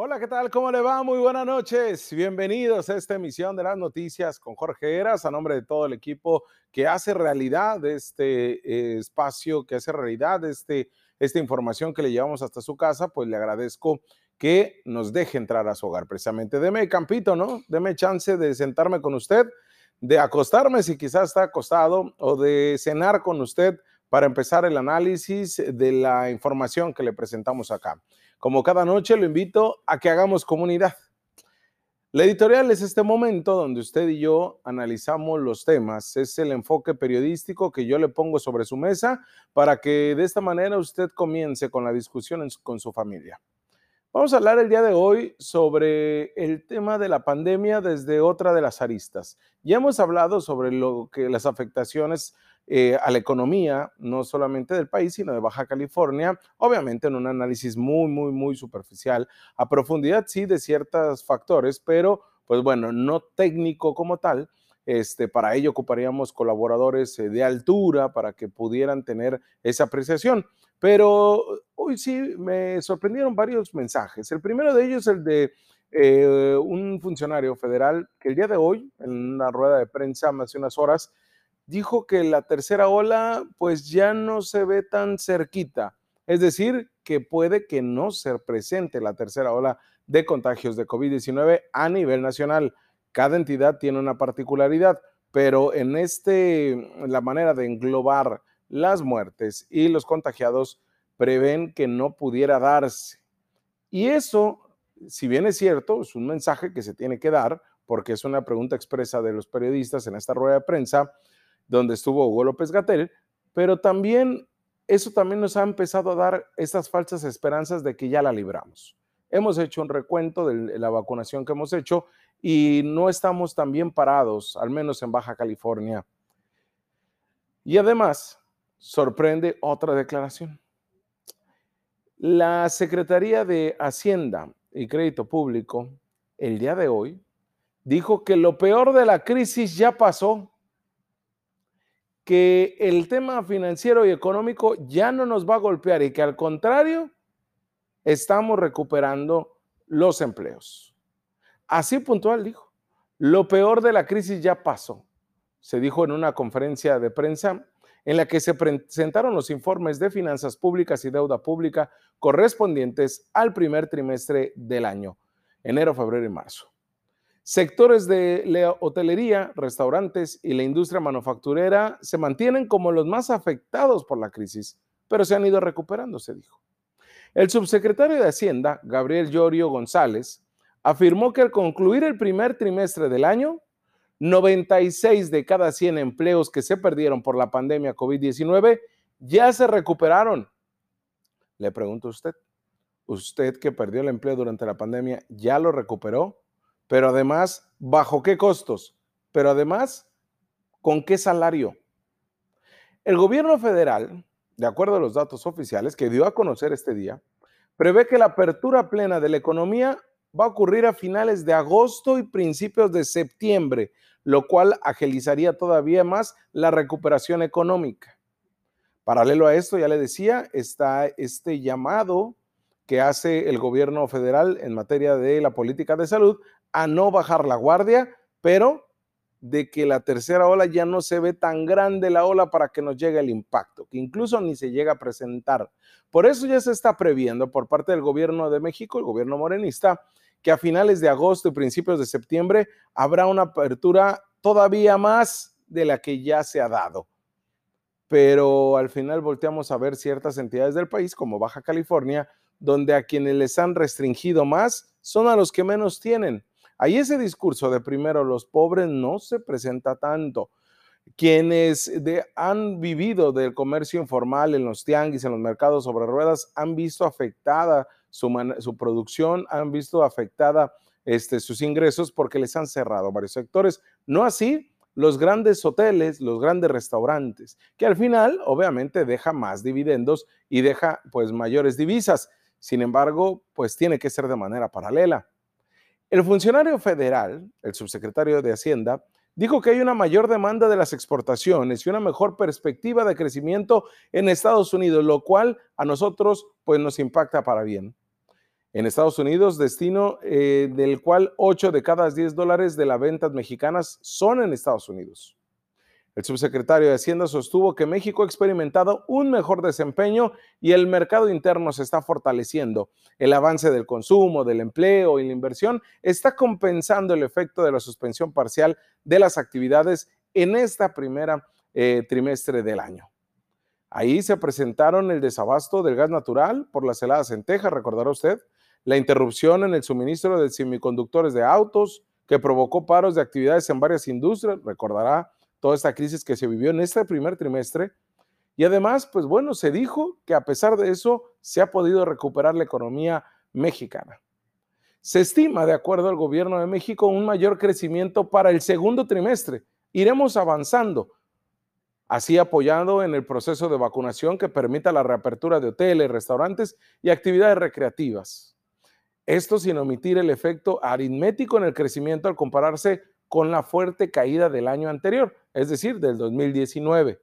Hola, ¿qué tal? ¿Cómo le va? Muy buenas noches. Bienvenidos a esta emisión de las noticias con Jorge Eras, a nombre de todo el equipo que hace realidad este eh, espacio, que hace realidad este, esta información que le llevamos hasta su casa, pues le agradezco que nos deje entrar a su hogar. Precisamente, deme campito, ¿no? Deme chance de sentarme con usted, de acostarme si quizás está acostado o de cenar con usted para empezar el análisis de la información que le presentamos acá. Como cada noche, lo invito a que hagamos comunidad. La editorial es este momento donde usted y yo analizamos los temas. Es el enfoque periodístico que yo le pongo sobre su mesa para que de esta manera usted comience con la discusión con su familia. Vamos a hablar el día de hoy sobre el tema de la pandemia desde otra de las aristas. Ya hemos hablado sobre lo que las afectaciones eh, a la economía, no solamente del país, sino de Baja California, obviamente en un análisis muy, muy, muy superficial, a profundidad sí de ciertos factores, pero pues bueno, no técnico como tal. Este, para ello ocuparíamos colaboradores eh, de altura para que pudieran tener esa apreciación. Pero hoy sí me sorprendieron varios mensajes. El primero de ellos es el de eh, un funcionario federal que el día de hoy, en una rueda de prensa hace unas horas, dijo que la tercera ola pues ya no se ve tan cerquita. Es decir, que puede que no se presente la tercera ola de contagios de COVID-19 a nivel nacional. Cada entidad tiene una particularidad, pero en este, la manera de englobar las muertes y los contagiados prevén que no pudiera darse. Y eso, si bien es cierto, es un mensaje que se tiene que dar, porque es una pregunta expresa de los periodistas en esta rueda de prensa, donde estuvo Hugo López Gatel, pero también eso también nos ha empezado a dar estas falsas esperanzas de que ya la libramos. Hemos hecho un recuento de la vacunación que hemos hecho y no estamos tan bien parados, al menos en Baja California. Y además, sorprende otra declaración. La Secretaría de Hacienda y Crédito Público, el día de hoy, dijo que lo peor de la crisis ya pasó que el tema financiero y económico ya no nos va a golpear y que al contrario, estamos recuperando los empleos. Así puntual dijo, lo peor de la crisis ya pasó. Se dijo en una conferencia de prensa en la que se presentaron los informes de finanzas públicas y deuda pública correspondientes al primer trimestre del año, enero, febrero y marzo. Sectores de la hotelería, restaurantes y la industria manufacturera se mantienen como los más afectados por la crisis, pero se han ido recuperando, se dijo. El subsecretario de Hacienda, Gabriel Llorio González, afirmó que al concluir el primer trimestre del año, 96 de cada 100 empleos que se perdieron por la pandemia COVID-19 ya se recuperaron. Le pregunto a usted, ¿usted que perdió el empleo durante la pandemia ya lo recuperó? Pero además, ¿bajo qué costos? Pero además, ¿con qué salario? El gobierno federal, de acuerdo a los datos oficiales que dio a conocer este día, prevé que la apertura plena de la economía va a ocurrir a finales de agosto y principios de septiembre, lo cual agilizaría todavía más la recuperación económica. Paralelo a esto, ya le decía, está este llamado que hace el gobierno federal en materia de la política de salud a no bajar la guardia, pero de que la tercera ola ya no se ve tan grande la ola para que nos llegue el impacto, que incluso ni se llega a presentar. Por eso ya se está previendo por parte del gobierno de México, el gobierno morenista, que a finales de agosto y principios de septiembre habrá una apertura todavía más de la que ya se ha dado. Pero al final volteamos a ver ciertas entidades del país, como Baja California, donde a quienes les han restringido más son a los que menos tienen. Ahí ese discurso de primero los pobres no se presenta tanto. Quienes han vivido del comercio informal en los tianguis, en los mercados sobre ruedas, han visto afectada su, producción, han visto afectada este, sus ingresos porque les han cerrado varios sectores. No así los grandes hoteles, los grandes restaurantes, que al final obviamente deja más dividendos y deja pues mayores divisas. Sin embargo, pues tiene que ser de manera paralela. El funcionario federal, el subsecretario de Hacienda, dijo que hay una mayor demanda de las exportaciones y una mejor perspectiva de crecimiento en Estados Unidos, lo cual a nosotros pues nos impacta para bien. en Estados Unidos, destino eh, del cual 8 de cada 10 dólares de las ventas mexicanas son en Estados Unidos. El subsecretario de Hacienda sostuvo que México ha experimentado un mejor desempeño y el mercado interno se está fortaleciendo. El avance del consumo, del empleo y la inversión está compensando el efecto de la suspensión parcial de las actividades en esta primera eh, trimestre del año. Ahí se presentaron el desabasto del gas natural por las heladas en Texas, recordará usted, la interrupción en el suministro de semiconductores de autos que provocó paros de actividades en varias industrias, recordará toda esta crisis que se vivió en este primer trimestre. Y además, pues bueno, se dijo que a pesar de eso se ha podido recuperar la economía mexicana. Se estima, de acuerdo al gobierno de México, un mayor crecimiento para el segundo trimestre. Iremos avanzando, así apoyando en el proceso de vacunación que permita la reapertura de hoteles, restaurantes y actividades recreativas. Esto sin omitir el efecto aritmético en el crecimiento al compararse con la fuerte caída del año anterior, es decir, del 2019.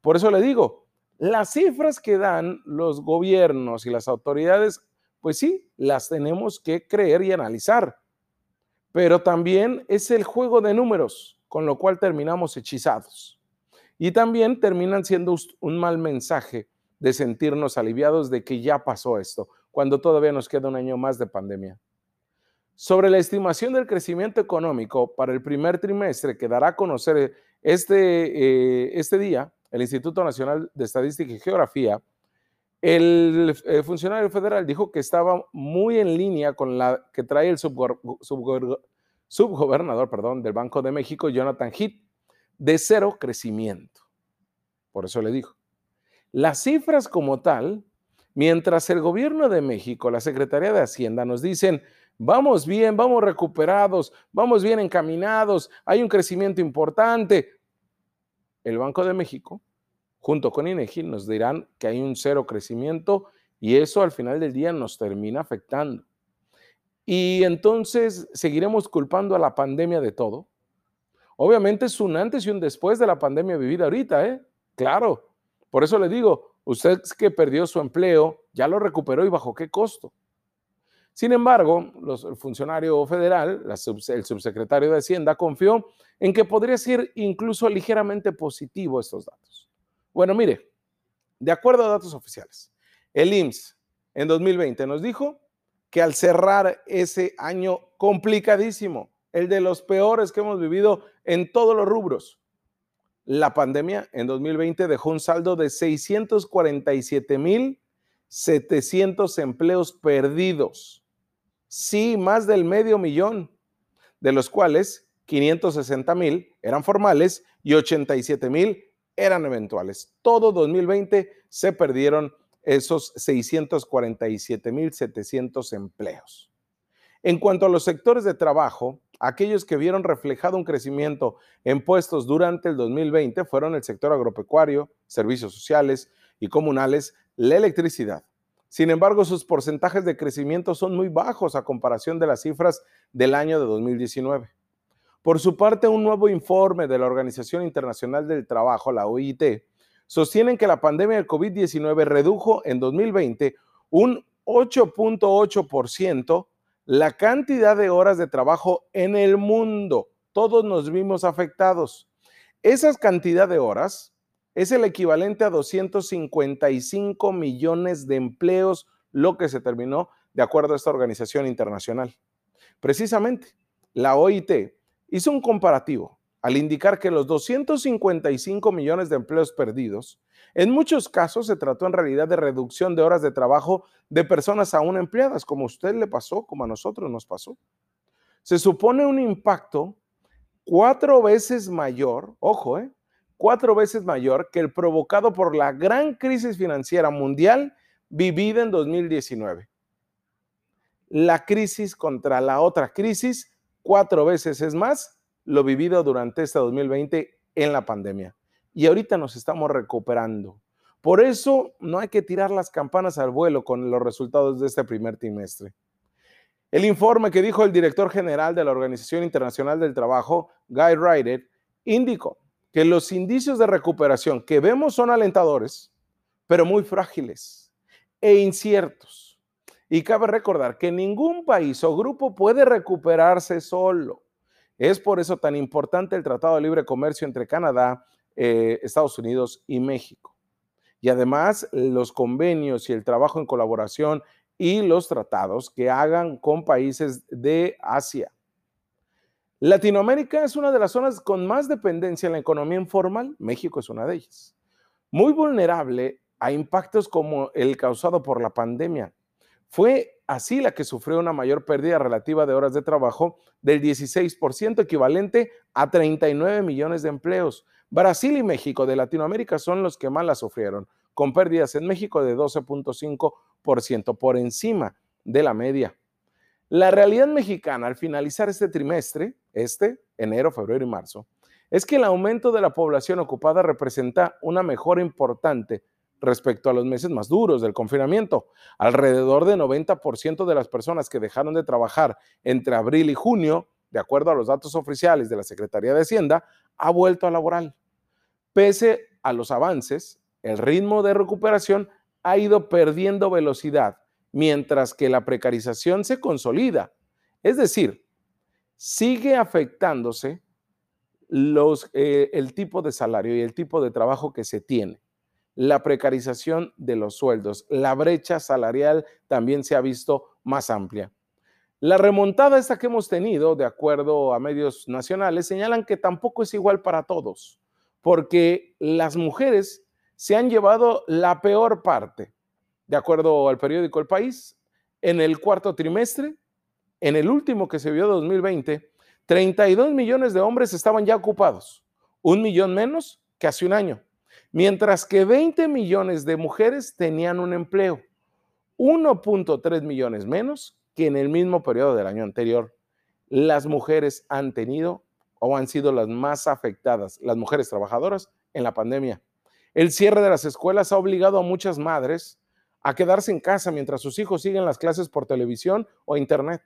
Por eso le digo, las cifras que dan los gobiernos y las autoridades, pues sí, las tenemos que creer y analizar. Pero también es el juego de números, con lo cual terminamos hechizados. Y también terminan siendo un mal mensaje de sentirnos aliviados de que ya pasó esto, cuando todavía nos queda un año más de pandemia. Sobre la estimación del crecimiento económico para el primer trimestre que dará a conocer este, eh, este día el Instituto Nacional de Estadística y Geografía, el, eh, funcionario federal dijo que estaba muy en línea con la que trae el subgobernador perdón, del Banco de México, Jonathan Heath, de cero crecimiento. Por eso le dijo. Las cifras como tal, mientras el gobierno de México, la Secretaría de Hacienda nos dicen vamos bien, vamos recuperados, vamos bien encaminados, hay un crecimiento importante. El Banco de México, junto con INEGI, nos dirán que hay un cero crecimiento y eso al final del día nos termina afectando. Y entonces seguiremos culpando a la pandemia de todo. Obviamente es un antes y un después de la pandemia vivida ahorita, ¿eh? Claro. Por eso le digo, usted que perdió su empleo, ya lo recuperó y bajo qué costo. Sin embargo, el funcionario federal, el subsecretario de Hacienda, confió en que podría ser incluso ligeramente positivo estos datos. Bueno, mire, de acuerdo a datos oficiales, el IMSS en 2020 nos dijo que al cerrar ese año complicadísimo, el de los peores que hemos vivido en todos los rubros, la pandemia en 2020 dejó un saldo de 647.700 empleos perdidos Sí, más del medio millón, de los cuales 560 mil eran formales y 87 mil eran eventuales. Todo 2020 se perdieron esos 647 mil 700 empleos. En cuanto a los sectores de trabajo, aquellos que vieron reflejado un crecimiento en puestos durante el 2020 fueron el sector agropecuario, servicios sociales y comunales, la electricidad, sin embargo, sus porcentajes de crecimiento son muy bajos a comparación de las cifras del año de 2019. Por su parte, un nuevo informe de la Organización Internacional del Trabajo, la OIT, sostiene que la pandemia del COVID-19 redujo en 2020 un 8.8% la cantidad de horas de trabajo en el mundo. Todos nos vimos afectados. Esas cantidad de horas es el equivalente a 255 millones de empleos, lo que se terminó de acuerdo a esta organización internacional. Precisamente, la OIT hizo un comparativo al indicar que los 255 millones de empleos perdidos, en muchos casos se trató en realidad de reducción de horas de trabajo de personas aún empleadas, como a usted le pasó, como a nosotros nos pasó. Se supone un impacto cuatro veces mayor, ojo, eh, cuatro veces mayor que el provocado por la gran crisis financiera mundial vivida en 2019. La crisis contra la otra crisis, cuatro veces es más lo vivido durante este 2020 en la pandemia. Y ahorita nos estamos recuperando. Por eso no hay que tirar las campanas al vuelo con los resultados de este primer trimestre. El informe que dijo el director general de la Organización Internacional del Trabajo, Guy Ryder, indicó que los indicios de recuperación que vemos son alentadores, pero muy frágiles e inciertos. Y cabe recordar que ningún país o grupo puede recuperarse solo. Es por eso tan importante el Tratado de Libre Comercio entre Canadá, eh, Estados Unidos y México. Y además los convenios y el trabajo en colaboración y los tratados que hagan con países de Asia. Latinoamérica es una de las zonas con más dependencia en la economía informal, México es una de ellas. Muy vulnerable a impactos como el causado por la pandemia. Fue así la que sufrió una mayor pérdida relativa de horas de trabajo del 16%, equivalente a 39 millones de empleos. Brasil y México de Latinoamérica son los que más la sufrieron, con pérdidas en México de 12.5% por encima de la media. La realidad mexicana al finalizar este trimestre, este, enero, febrero y marzo, es que el aumento de la población ocupada representa una mejora importante respecto a los meses más duros del confinamiento. Alrededor de 90% de las personas que dejaron de trabajar entre abril y junio, de acuerdo a los datos oficiales de la Secretaría de Hacienda, ha vuelto a laboral. Pese a los avances, el ritmo de recuperación ha ido perdiendo velocidad, mientras que la precarización se consolida. Es decir, sigue afectándose eh, el tipo de salario y el tipo de trabajo que se tiene la precarización de los sueldos. La brecha salarial también se ha visto más amplia. La remontada esta que hemos tenido, de acuerdo a medios nacionales, señalan que tampoco es igual para todos, porque las mujeres se han llevado la peor parte. De acuerdo al periódico El País, en el cuarto trimestre, en el último que se vio 2020, 32 millones de hombres estaban ya ocupados, un millón menos que hace un año mientras que 20 millones de mujeres tenían un empleo, 1.3 millones menos que en el mismo periodo del año anterior. Las mujeres han tenido o han sido las más afectadas, las mujeres trabajadoras, en la pandemia. El cierre de las escuelas ha obligado a muchas madres a quedarse en casa mientras sus hijos siguen las clases por televisión o internet.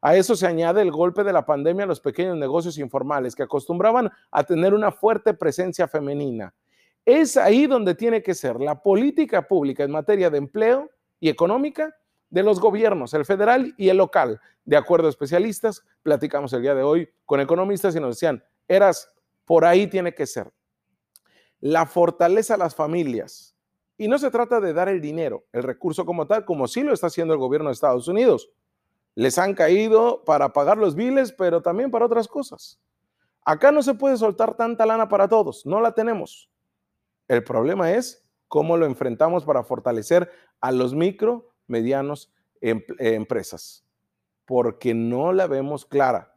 A eso se añade el golpe de la pandemia a los pequeños negocios informales que acostumbraban a tener una fuerte presencia femenina es ahí donde tiene que ser la política pública en materia de empleo y económica de los gobiernos, el federal y el local. De acuerdo a especialistas, platicamos el día de hoy con economistas y nos decían, eras, por ahí tiene que ser. La fortaleza a las familias. Y no se trata de dar el dinero, el recurso como tal, como sí lo está haciendo el gobierno de Estados Unidos. Les han caído para pagar los biles, pero también para otras cosas. Acá no se puede soltar tanta lana para todos, no la tenemos. El problema es cómo lo enfrentamos para fortalecer a los micro, medianos em, empresas, porque no la vemos clara.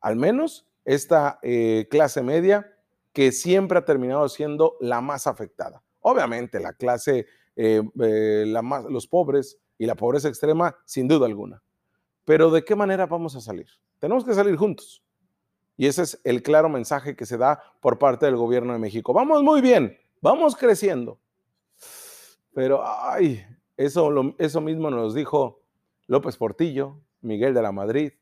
Al menos esta eh, clase media que siempre ha terminado siendo la más afectada. Obviamente la clase, eh, eh, los pobres y la pobreza extrema, sin duda alguna. Pero ¿de qué manera vamos a salir? Tenemos que salir juntos. Y ese es el claro mensaje que se da por parte del gobierno de México. Vamos muy bien, Vamos creciendo. Pero, ay, eso, eso mismo nos dijo López Portillo, Miguel de la Madrid,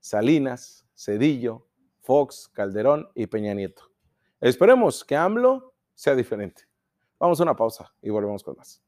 Salinas, Cedillo, Fox, Calderón y Peña Nieto. Esperemos que AMLO sea diferente. Vamos a una pausa y volvemos con más.